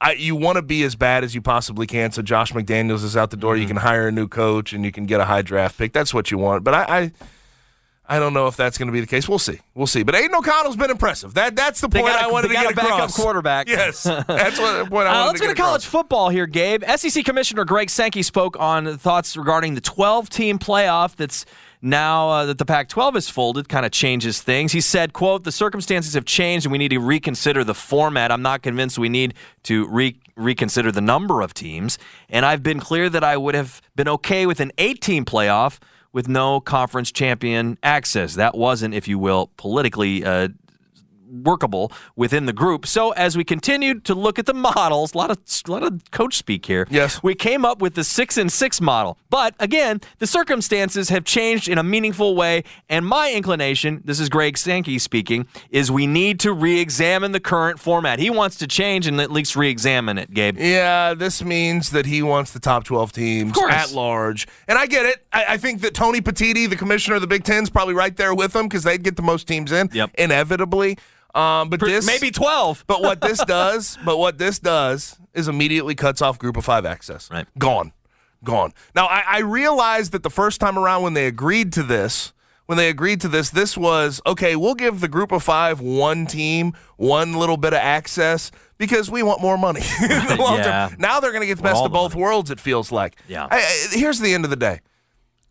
I, you want to be as bad as you possibly can. So Josh McDaniels is out the door. You Mm-hmm. can hire a new coach and you can get a high draft pick. That's what you want. But I, I I don't know if that's going to be the case. We'll see. We'll see. But Aidan O'Connell's been impressive. That that's the point a- I wanted to get a backup across. quarterback. Yes, that's what the point I Uh, wanted let's to go get to college football here, Gabe. SEC Commissioner Greg Sankey spoke on thoughts regarding the 12-team playoff that's now uh, that the Pac-12 is folded, kind of changes things. He said, "quote The circumstances have changed, and we need to reconsider the format. I'm not convinced we need to re- reconsider the number of teams. And I've been clear that I would have been okay with an eight-team playoff." With no conference champion access. That wasn't, if you will, politically uh, workable within the group. So as we continued to look at the models, a lot of a lot of coach speak here. Yes. we came up with the six and six model. But again, the circumstances have changed in a meaningful way. And my inclination, this is Greg Sankey speaking, is we need to re-examine the current format. He wants to change and at least re-examine it. Gabe. Yeah, this means that he wants the top 12 teams at large. And I get it. I, I think that Tony Petitti, the commissioner of the Big Ten, is probably right there with them because they'd get the most teams in, Yep. inevitably. Um, but this Maybe twelve. But what this does, but what this does is immediately cuts off group of five access. Right. Gone. Gone. Now I, I realized that the first time around when they agreed to this, when they agreed to this, this was okay, we'll give the group of five one team, one little bit of access because we want more money. in the long term. Yeah. Now they're gonna get the best of the both worlds, it feels like. Yeah. I, I- here's the end of the day.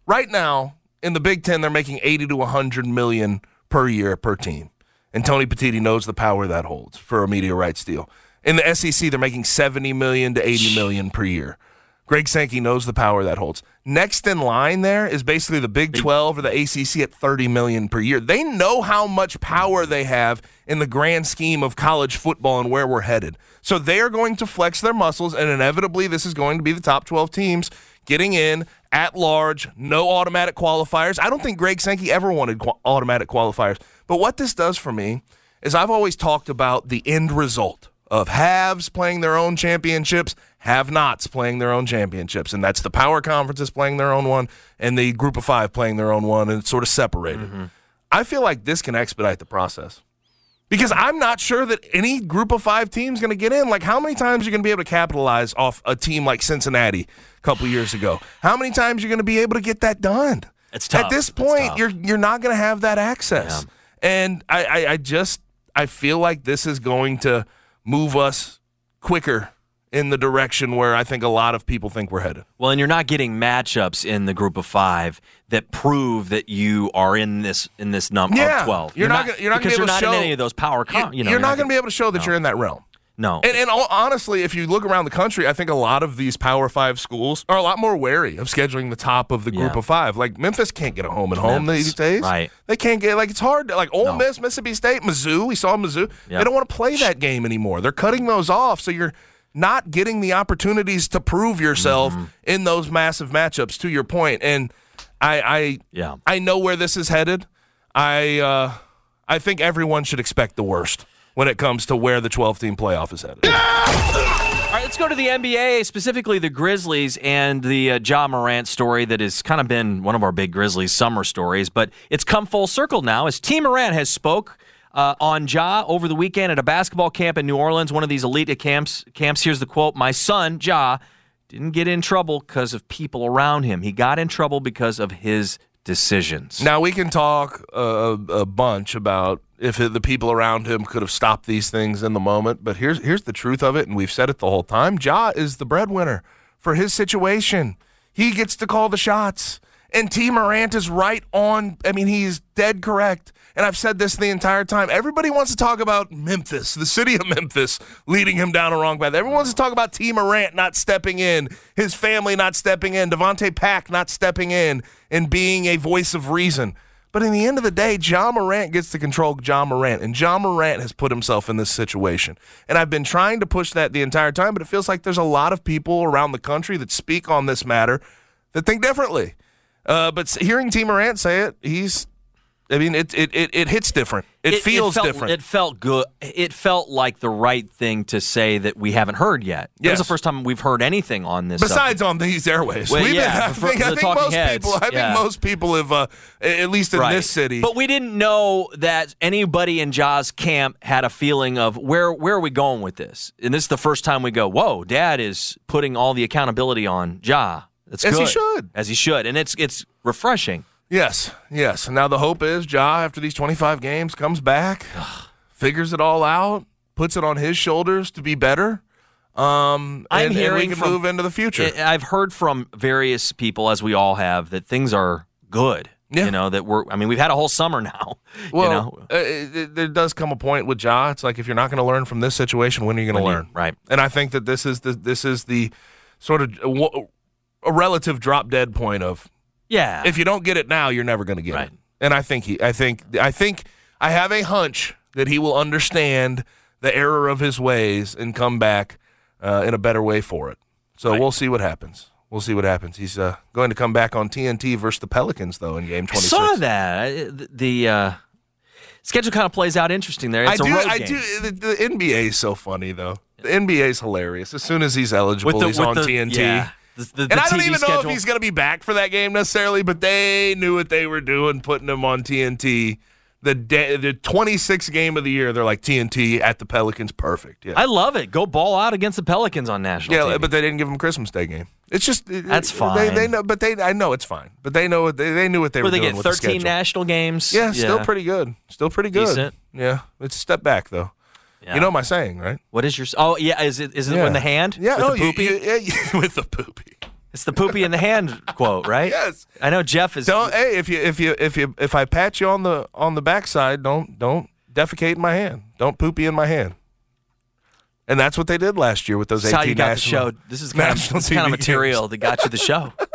Right now, in the Big Ten, they're making 80 to 100 million per year per team. And Tony Petitti knows the power that holds for a media rights deal. In the SEC, they're making 70 million to 80 million per year. Greg Sankey knows the power that holds. Next in line there is basically the Big 12 or the ACC at 30 million per year. They know how much power they have in the grand scheme of college football and where we're headed. So they are going to flex their muscles and inevitably this is going to be the top 12 teams getting in at large, no automatic qualifiers. I don't think Greg Sankey ever wanted qu- automatic qualifiers. But what this does for me is I've always talked about the end result of haves playing their own championships, have nots playing their own championships. And that's the power conferences playing their own one and the group of five playing their own one, and it's sort of separated. Mm-hmm. I feel like this can expedite the process. Because I'm not sure that any group of five teams going to get in. Like, how many times are you going to be able to capitalize off a team like Cincinnati a couple years ago? How many times are you going to be able to get that done? It's tough. At this point, you're you're not going to have that access. And I, I, I just I feel like this is going to move us quicker in the direction where I think a lot of people think we're headed. Well, and you're not getting matchups in the group of five that prove that you are in this in this number Yeah. of twelve. You're not gonna- you're not because be you're not to in show- any of those power. Com- you know, you're, not, not going to be able to show that you're in that realm. No. And, and all, honestly, if you look around the country, I think a lot of these Power Five schools are a lot more wary of scheduling the top of the group Yeah. of five. Like Memphis can't get a home and home Memphis, these days. right. They can't get like it's hard. To, like Ole No. Miss, Mississippi State, Mizzou. We saw Mizzou. They don't want to play that game anymore. They're cutting those off. So you're not getting the opportunities to prove yourself Mm-hmm. in those massive matchups. To your point, and I, I, Yeah. I know where this is headed. I, uh, I think everyone should expect the worst when it comes to where the 12 team playoff is headed. All right, let's go to the NBA, specifically the Grizzlies and the uh, Ja Morant story that has kind of been one of our big Grizzlies summer stories, but it's come full circle now as Tee Morant has spoke uh, on Ja over the weekend at a basketball camp in New Orleans, one of these elite camps. Camps. Here's the quote: "My son Ja didn't get in trouble because of people around him. He got in trouble because of his decisions." Now we can talk a, a bunch about if the people around him could have stopped these things in the moment, but here's here's the truth of it, and we've said it the whole time. Ja is the breadwinner for his situation. He gets to call the shots. And Tee Morant is right on. I mean, he's dead correct. And I've said this the entire time. Everybody wants to talk about Memphis, the city of Memphis, leading him down a wrong path. Everyone wants to talk about Tee Morant not stepping in, his family not stepping in, Davonte Pack not stepping in and being a voice of reason. But in the end of the day, John Morant gets to control John Morant, and John Morant has put himself in this situation. And I've been trying to push that the entire time, but it feels like there's a lot of people around the country that speak on this matter that think differently. Uh, but hearing Tee Morant say it, he's. I mean, it it, it, it hits different. It, feels felt, different. It felt good. It felt like the right thing to say that we haven't heard yet. Yes. is the first time we've heard anything on this. Besides subject. on these airways, Well, We've yeah, been, I for- think, I think most heads, people. I yeah. think most people have, uh, at least in Right. this city. But we didn't know that anybody in Ja's camp had a feeling of where where are we going with this? And this is the first time we go, whoa, Dad is putting all the accountability on Ja. That's As he should. as he should, and it's it's refreshing. Yes, yes. Now the hope is Ja, after these 25 games, comes back, figures it all out, puts it on his shoulders to be better. Um, I'm and, and hearing we can from- move into the future. I've heard from various people, as we all have, that things are good. Yeah. You know that we're. I mean, we've had a whole summer now. well, you know, uh, it, it- there does come a point with Ja. It's like if you're not going to learn from this situation, when are you going to When you- learn? right. And I think that this is the this is the sort of a relative drop dead point of yeah. if you don't get it now, you're never going to get Right. it. And I think he, I think, I think, I have a hunch that he will understand the error of his ways and come back uh, in a better way for it. So we'll see what happens. We'll see what happens. He's uh, going to come back on TNT versus the Pelicans though in Game I saw that. The, the uh, schedule kind of plays out interesting there. It's I a do. I game. do. The, the NBA is so funny though. The NBA is hilarious. As soon as he's eligible, he's on TNT. Yeah. The, the, and the I don't TV even know schedule. if he's going to be back for that game necessarily, but they knew what they were doing, putting him on TNT. The day, the 26th game of the year, they're like TNT at the Pelicans, perfect. Yeah, I love it. Go ball out against the Pelicans on national yeah, TV. but they didn't give him Christmas Day game. It's just That's They, fine. they know, but they I know it's fine. But they know what they, they knew what they Where were they doing get with the 13 national games. Yeah, still pretty good. Still pretty good. Decent. Yeah, it's a step back though. Yeah. You know my saying, right? What is your? Oh yeah, is it is it Yeah. in the hand? Yeah, with oh, the poopy. you- yeah, you- with the poopy. It's the poopy in the hand quote, right? Yes. I know Jeff is. Don't hey if you if you if you if I pat you on the on the backside, don't don't defecate in my hand. Don't poopy in my hand. And that's what they did last year with those This is 18 how you got national, the show. This is kind of this kind of material that got you the show.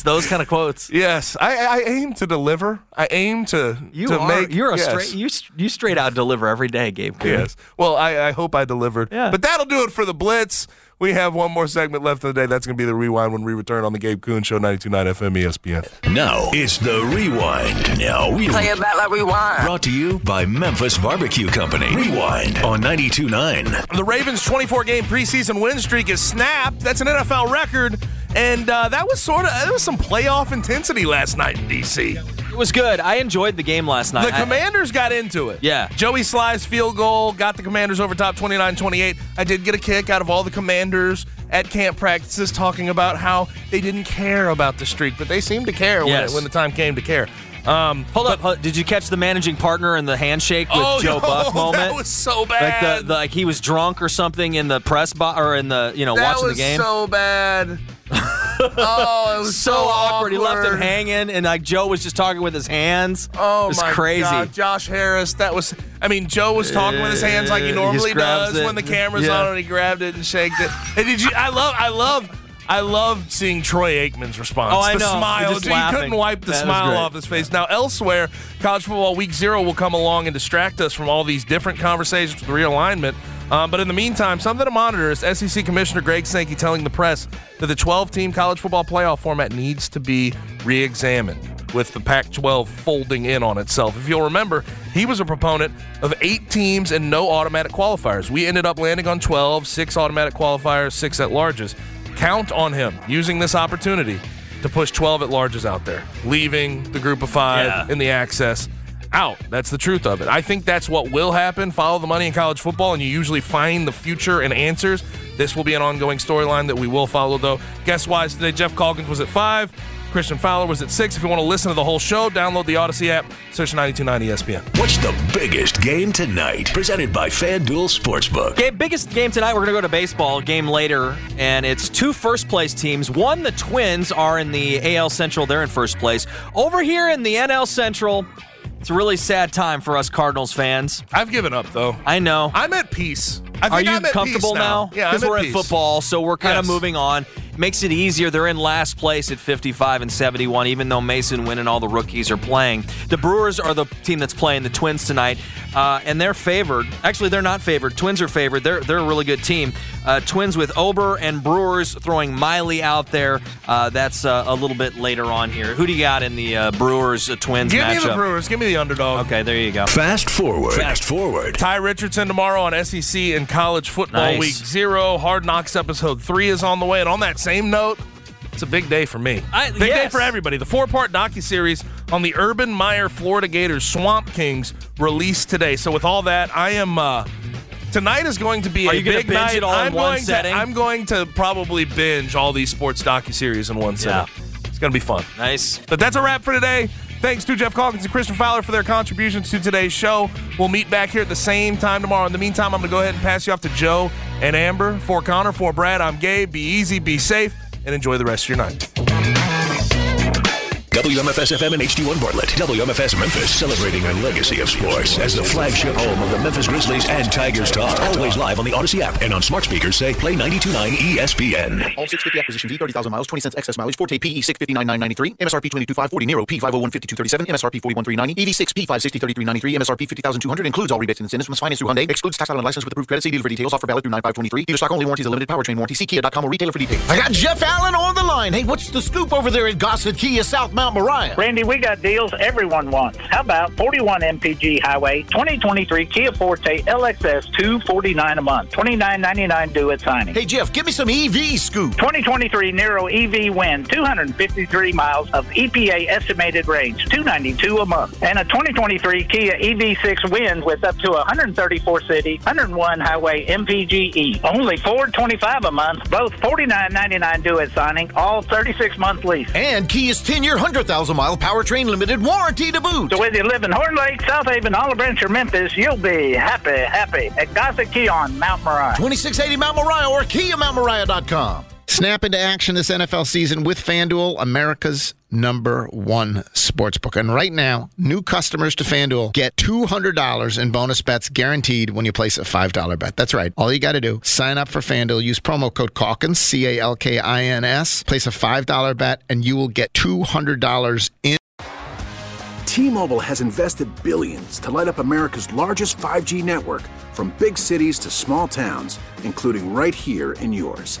it's those kind of quotes. Yes, I, I aim to deliver. I aim to You to are. make. you're a yes. straight. You you straight out deliver every day, Gabe. Kuhn. Yes. Well, I, I hope I delivered. Yeah. But that'll do it for the Blitz. We have one more segment left of the day. That's going to be the rewind when we return on the Gabe Kuhn Show, 92.9 FM ESPN. Now it's the rewind. Now we Play it back like rewind. Brought to you by Memphis Barbecue Company. Rewind on 92.9. The Ravens' 24 game preseason win streak is snapped. That's an NFL record. And uh, that was sort of, there was some playoff intensity last night in D.C. It was good. I enjoyed the game last night. The I- Commanders got into it. Yeah. Joey Slye's field goal got the Commanders over top 29 28. I did get a kick out of all the Commanders at camp practices talking about how they didn't care about the streak, but they seemed to care when, Yes. it, when the time came to care. Um, Hold up. hold- Did you catch the managing partner and the handshake with oh, Joe no, Buck moment? That was so like bad. the, the like he was drunk or something in the press box or in the you know that watching was the game. so bad. oh, it was so awkward. He left him hanging, and like Joe was just talking with his hands. Oh it was my crazy. God, Josh Harris. That was. I mean, Joe was talking with his hands like he Uh, he normally does it. when the camera's Yeah. on, and he grabbed it and shaked it. And did you? I love. I love. I loved seeing Troy Aikman's response. Oh, I the know. smile. Just couldn't wipe the That smile off his face. Now, elsewhere, college football week zero will come along and distract us from all these different conversations with realignment. Um, but in the meantime, something to monitor is SEC Commissioner Greg Sankey telling the press that the 12 team college football playoff format needs to be re examined with the Pac 12 folding in on itself. If you'll remember, he was a proponent of eight teams and no automatic qualifiers. We ended up landing on 12, six automatic qualifiers, six at larges. Count on him using this opportunity to push 12 at larges out there, leaving the group of five Yeah. in the access. Out. That's the truth of it. I think that's what will happen. Follow the money in college football, and you usually find the future and answers. This will be an ongoing storyline that we will follow, though. Guess wise today, Jeff Calkins was at five. Christian Fowler was at six. If you want to listen to the whole show, download the Odyssey app, search 929 ESPN. What's the biggest game tonight? Presented by FanDuel Sportsbook. Okay, biggest game tonight. We're going to go to baseball. Game later, and it's two first place teams. One, the Twins are in the AL Central. They're in first place. Over here in the NL Central, it's a really sad time for us Cardinals fans. I've given up though. I know. I'm at peace. I Are you I'm at comfortable peace now? now. Yeah, because I'm at we're in football, so we're kind of moving on. Makes it easier. They're in last place at 55 and 71, even though Masyn Winn and all the rookies are playing. The Brewers are the team that's playing the Twins tonight, uh, and they're favored. Actually, they're not favored. Twins are favored. They're they're a really good team. Uh, Twins with Ober and Brewers throwing Miley out there. Uh, that's uh, a little bit later on here. Who do you got in the uh, Brewers uh, Twins Give matchup? me the Brewers. Give me the underdog. Okay, there you go. Fast forward. Fast forward. Ty Richardson tomorrow on SEC and college football Nice. week zero. Hard Knocks episode three is on the way. And on that same note, it's a big day for me. I- big day for everybody. The four part docu series on the Urban Meyer Florida Gators Swamp Kings released today. So with all that, I am. Uh, Tonight is going to be Are a big night. I'm going setting? To, I'm going to probably binge all these sports docu series in one Yeah. setting. It's going to be fun. Nice. But that's a wrap for today. Thanks to Jeff Calkins and Christian Fowler for their contributions to today's show. We'll meet back here at the same time tomorrow. In the meantime, I'm going to go ahead and pass you off to Joe and Amber. For Connor, for Brad, I'm Gabe. Be easy, be safe, and enjoy the rest of your night. WMFS FM and HD1 Bartlett. WMFS Memphis, celebrating a legacy of sports as the flagship home of the Memphis Grizzlies and Tigers Talk. Always live on the Odyssey app and on smart speakers say play 929 ESPN. All 650 acquisition fee, 30,000 miles, 20 cents excess mileage, Forte PE 659,993, MSRP 22,540, Niro P 5015237, MSRP 41,390, EV6 P 560,3393, MSRP 50,200, includes all rebates and incentives, must finance through Hyundai, excludes tax and license with approved credit. See dealer for details, offer valid through 9523. Dealer stock only warranties, a limited powertrain warranty. See Kia.com or retailer for details. I got Jeff Allen on the line. Hey, what's the scoop over there at Gossett Kia South Mount Moriah? Randy, we got deals everyone wants. How about 41 MPG Highway, 2023 Kia Forte LXS 249 a month, 29.99 due at signing. Hey, Jeff, give me some EV scoop. 2023 Niro EV Win, 253 miles of EPA estimated range, 292 a month, and a 2023 Kia EV6 Win with up to 134 city, 101 highway MPGE, only 425 a month, both 49.99 due at signing, all 36 month lease. And Kia's 10 year, 100,000 mile powertrain limited warranty to boot. So whether you live in Horn Lake, South Haven, Olive Branch, or Memphis, you'll be happy, happy at Gossett Kia on Mount Moriah. 2680 Mount Moriah or KiaMountMoriah.com. Snap into action this NFL season with FanDuel, America's number one sportsbook. And right now, new customers to FanDuel get $200 in bonus bets guaranteed when you place a $5 bet. That's right. All you got to do, sign up for FanDuel, use promo code Calkins, C A L K I N S, place a $5 bet, and you will get $200 in. T-Mobile has invested billions to light up America's largest 5G network from big cities to small towns, including right here in yours.